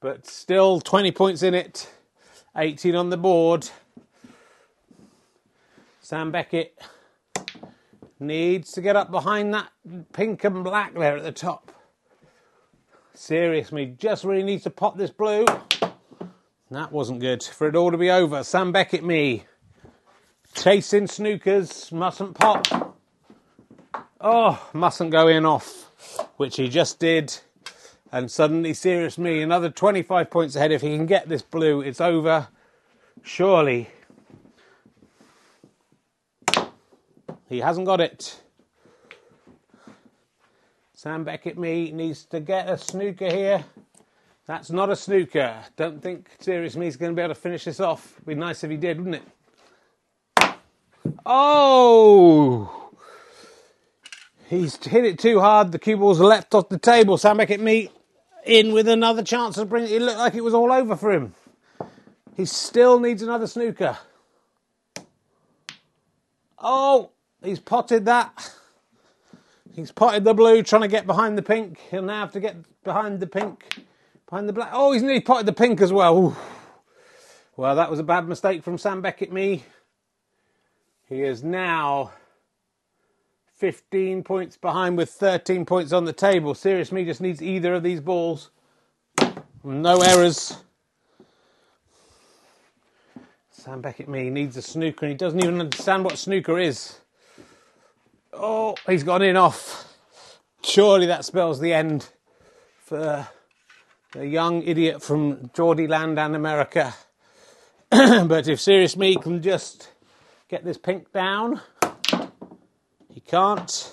but still 20 points in it, 18 on the board. Sam Beckett needs to get up behind that pink and black there at the top. Seriously, just really needs to pop this blue. That wasn't good. For it all to be over. Sam Beckett, me. Chasing snookers, mustn't pop. Oh, mustn't go in off which he just did. And suddenly, serious me, another 25 points ahead. If he can get this blue, it's over. Surely. He hasn't got it. Sam Beckett me needs to get a snooker here. That's not a snooker. Don't think Serious Me is going to be able to finish this off. Be nice if he did, wouldn't it? Oh! He's hit it too hard. The cue ball's leapt off the table. Sam Beckett me in with another chance to bring it. It looked like it was all over for him. He still needs another snooker. Oh, he's potted that. He's potted the blue, trying to get behind the pink. He'll now have to get behind the pink, behind the black. Oh, he's nearly potted the pink as well. Ooh. Well, that was a bad mistake from Sam Beckett. Me. He is now 15 points behind with 13 points on the table. Serious Me just needs either of these balls. No errors. Sam Beckett me needs a snooker and he doesn't even understand what snooker is. Oh, he's gone in off. Surely that spells the end for the young idiot from Geordie land and America. *clears throat* but if Serious Me can just get this pink down, he can't.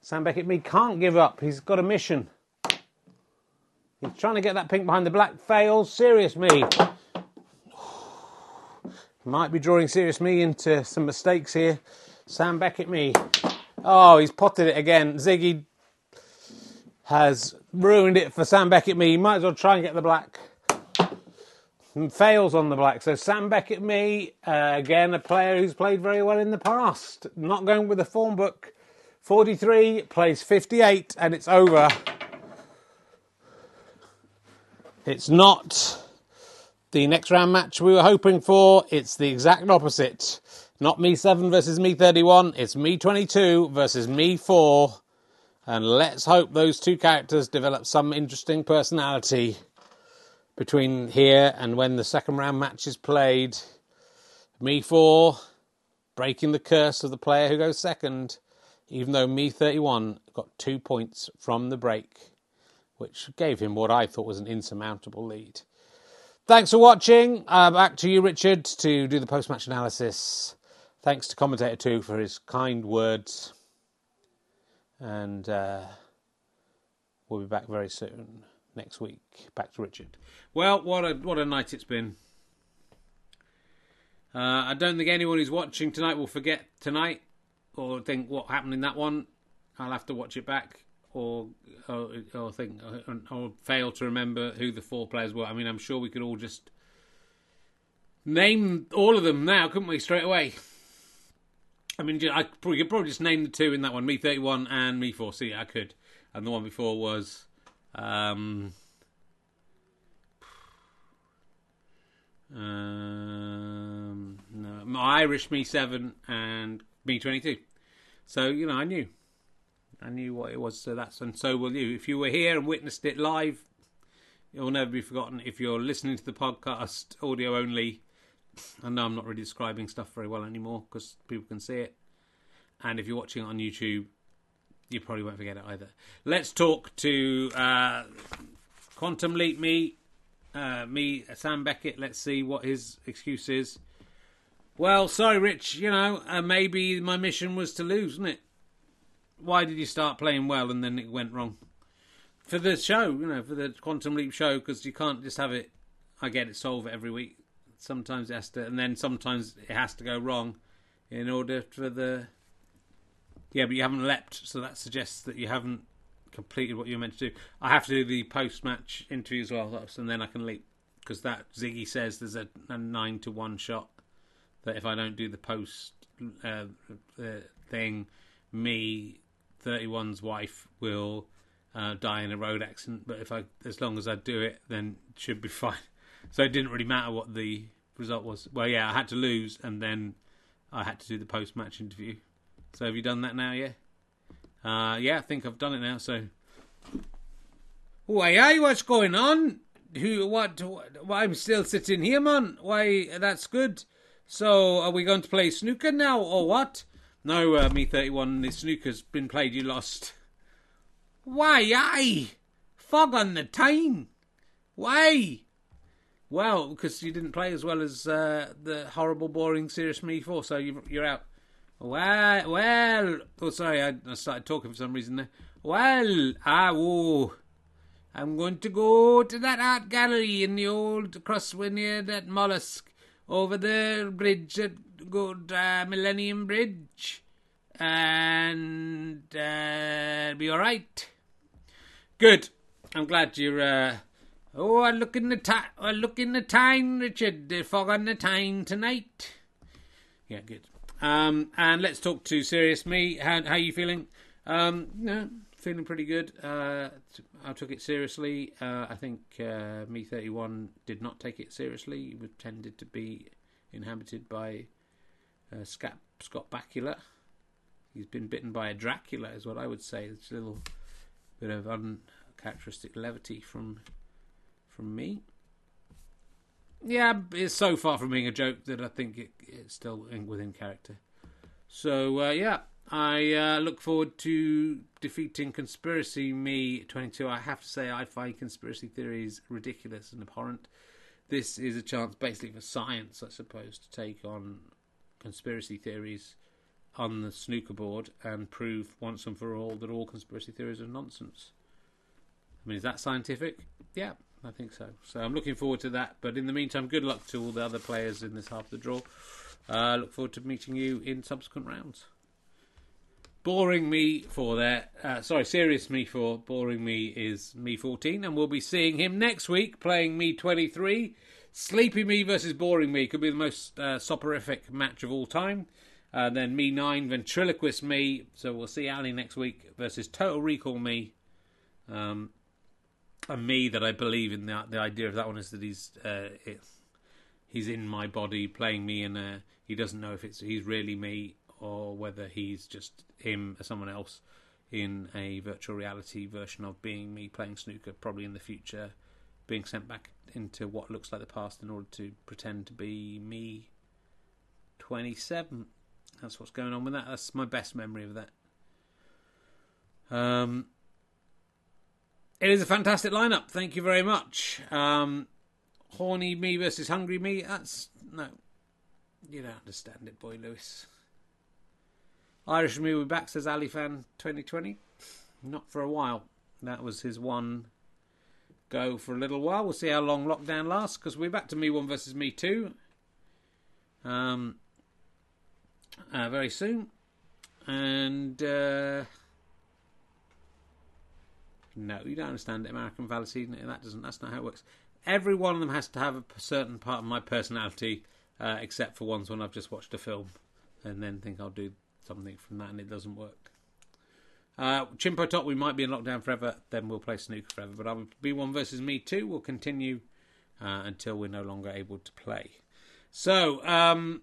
Sam Beckett me can't give up. He's got a mission. He's trying to get that pink behind the black. Fails. Serious Me. Might be drawing Serious Me into some mistakes here. Sam Beckett me. Oh, he's potted it again. Ziggy has ruined it for Sam Beckett me. He might as well try and get the black. Fails on the black. So Sam Beckett me, uh, again, a player who's played very well in the past. Not going with the form book. 43 plays 58 and it's over. It's not the next round match we were hoping for. It's the exact opposite. Not me 7 versus me 31. It's me 22 versus me 4. And let's hope those two characters develop some interesting personality between here and when the second round match is played. Me 4 breaking the curse of the player who goes second even though me 31 got two points from the break, which gave him what I thought was an insurmountable lead. Thanks for watching. Uh, back to you, Richard, to do the post match analysis. Thanks to Commentator 2 for his kind words. And uh, we'll be back very soon next week. Back to Richard. Well, what a what a night it's been. Uh, I don't think anyone who's watching tonight will forget tonight or think what happened in that one, I'll have to watch it back, or or, or think or, or fail to remember who the four players were. I mean, I'm sure we could all just name all of them now, couldn't we? Straight away. I mean, I could probably just name the two in that one: me thirty one and me four. See, I could, and the one before was. Um, um, no, Irish me seven and me twenty two. So you know, I knew, I knew what it was. So that's and so will you. If you were here and witnessed it live, it will never be forgotten. If you're listening to the podcast audio only, I know I'm not really describing stuff very well anymore because people can see it. And if you're watching it on YouTube, you probably won't forget it either. Let's talk to uh, Quantum Leap me, uh, me, Sam Beckett. Let's see what his excuse is. Well, sorry, Rich. You know, uh, maybe my mission was to lose, wasn't it? Why did you start playing well and then it went wrong? For the show, you know, for the Quantum Leap show, because you can't just have it. I get it, solve it every week. Sometimes it has to, and then sometimes it has to go wrong in order for the. Yeah, but you haven't leapt, so that suggests that you haven't completed what you're meant to do. I have to do the post-match interview as well, and then I can leap because that Ziggy says there's a, a nine to one shot that if I don't do the post uh, uh, thing, me, 31's wife, will uh, die in a road accident. But if I, as long as I do it, then it should be *laughs* fine. So it didn't really matter what the result was. Well, yeah, I had to lose, and then I had to do the post match interview. So have you done that now? Yeah. Uh, yeah, I think I've done it now. So. Why, aye, what's going on? Who, what, what, I'm still sitting here, man. Why, that's good. So, are we going to play snooker now, or what? No, uh, me 31, the snooker's been played, you lost. Why, aye? Fog on the Tyne. Why? Well, because you didn't play as well as uh, the horrible, boring Serious Me 4, so you, you're out. Well, well. Oh, sorry, I, I started talking for some reason there. Well, ah, whoa. I'm going to go to that art gallery in the old crossway near that mollusk over the bridge at good uh, Millennium Bridge, and uh, be all right. Good. I'm glad you're. Uh... Oh, I look in the time. I look in the time, Richard. The fog on the Tyne tonight. Yeah, good. Um, and let's talk to serious me. How how you feeling? Um, no, feeling pretty good. Uh, I took it seriously. Uh, I think uh, Me 31 did not take it seriously. He tended to be inhabited by uh, Scott, Scott Bakula. He's been bitten by a Dracula, is what I would say. It's a little bit of uncharacteristic levity from from me. Yeah, it's so far from being a joke that I think it, it's still in, within character. So uh, yeah, I uh, look forward to defeating Conspiracy Me 22. I have to say, I find conspiracy theories ridiculous and abhorrent. This is a chance, basically, for science, I suppose, to take on conspiracy theories on the snooker board and prove once and for all that all conspiracy theories are nonsense. I mean, is that scientific? Yeah, I think so. So I'm looking forward to that. But in the meantime, good luck to all the other players in this half of the draw. Uh, look forward to meeting you in subsequent rounds. Boring me for there. Uh, sorry, serious me for boring me is me 14, and we'll be seeing him next week playing me 23. Sleepy me versus boring me could be the most uh, soporific match of all time. Uh, then me 9, ventriloquist me. So we'll see Ali next week versus total recall me. Um, and me that I believe in the the idea of that one is that he's uh, he's in my body playing me and he doesn't know if it's he's really me or whether he's just him or someone else in a virtual reality version of being me playing snooker, probably in the future, being sent back into what looks like the past in order to pretend to be me 27. That's what's going on with that. That's my best memory of that. Um, it is a fantastic lineup. Thank you very much. Um, horny me versus hungry me. That's no, you don't understand it, boy Lewis. Irish movie back, says Ali fan 2020. Not for a while. That was his one go for a little while. We'll see how long lockdown lasts because we're back to me one versus me two. Um, uh, very soon, and uh, no, you don't understand American fallacy. That doesn't. That's not how it works. Every one of them has to have a certain part of my personality, uh, except for ones when I've just watched a film and then think I'll do something from that and it doesn't work. Uh, Chimpo Top, we might be in lockdown forever, then we'll play snooker forever. But I'll be one versus me too. We'll continue uh, until we're no longer able to play. So, um,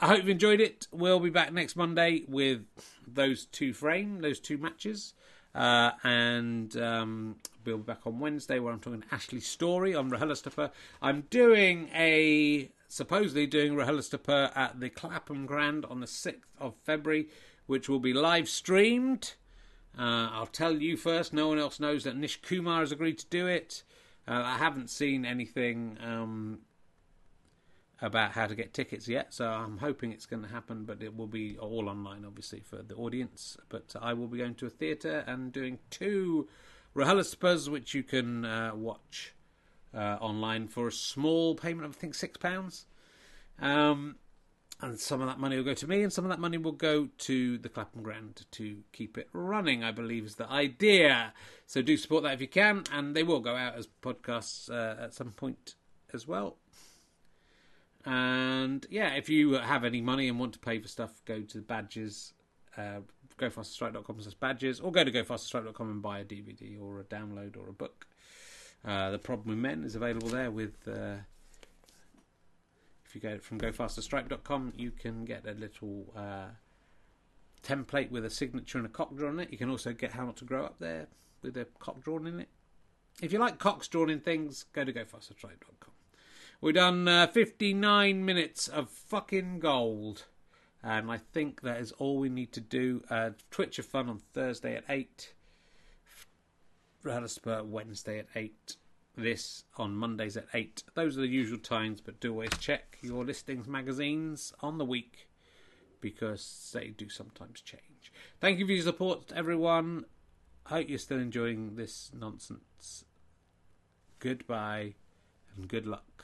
I hope you've enjoyed it. We'll be back next Monday with those two frame, those two matches. Uh, and um, we'll be back on Wednesday where I'm talking Ashley Storrie on RHLSTP. I'm doing a supposedly doing RHLSTP at the Clapham Grand on the 6th of February, which will be live streamed. Uh, I'll tell you first, no one else knows that Nish Kumar has agreed to do it. Uh, I haven't seen anything um, about how to get tickets yet, so I'm hoping it's going to happen, but it will be all online, obviously, for the audience. But I will be going to a theatre and doing two RHLSTPs, which you can uh, watch uh, online for a small payment of I think six pounds. Um, and some of that money will go to me, and some of that money will go to the Clapham Grand to keep it running. I believe is the idea. So do support that if you can, and they will go out as podcasts uh, at some point as well. And yeah, if you have any money and want to pay for stuff, go to the badges. Uh, gofasterstripe.com slash badges or go to gofasterstripe.com and buy a DVD or a download or a book. Uh, the problem with men is available there with. Uh, if you go from gofasterstripe.com, you can get a little uh, template with a signature and a cock drawn in it. You can also get How Not to Grow Up there with a cock drawn in it. If you like cocks drawn in things, go to gofasterstripe.com. We've done uh, 59 minutes of fucking gold. And I think that is all we need to do. Uh, Twitch of Fun on Thursday at 8. RHLSTP Wednesday at 8. This on Mondays at 8. Those are the usual times, but do always check your listings magazines on the week because they do sometimes change. Thank you for your support, everyone. Hope you're still enjoying this nonsense. Goodbye and good luck.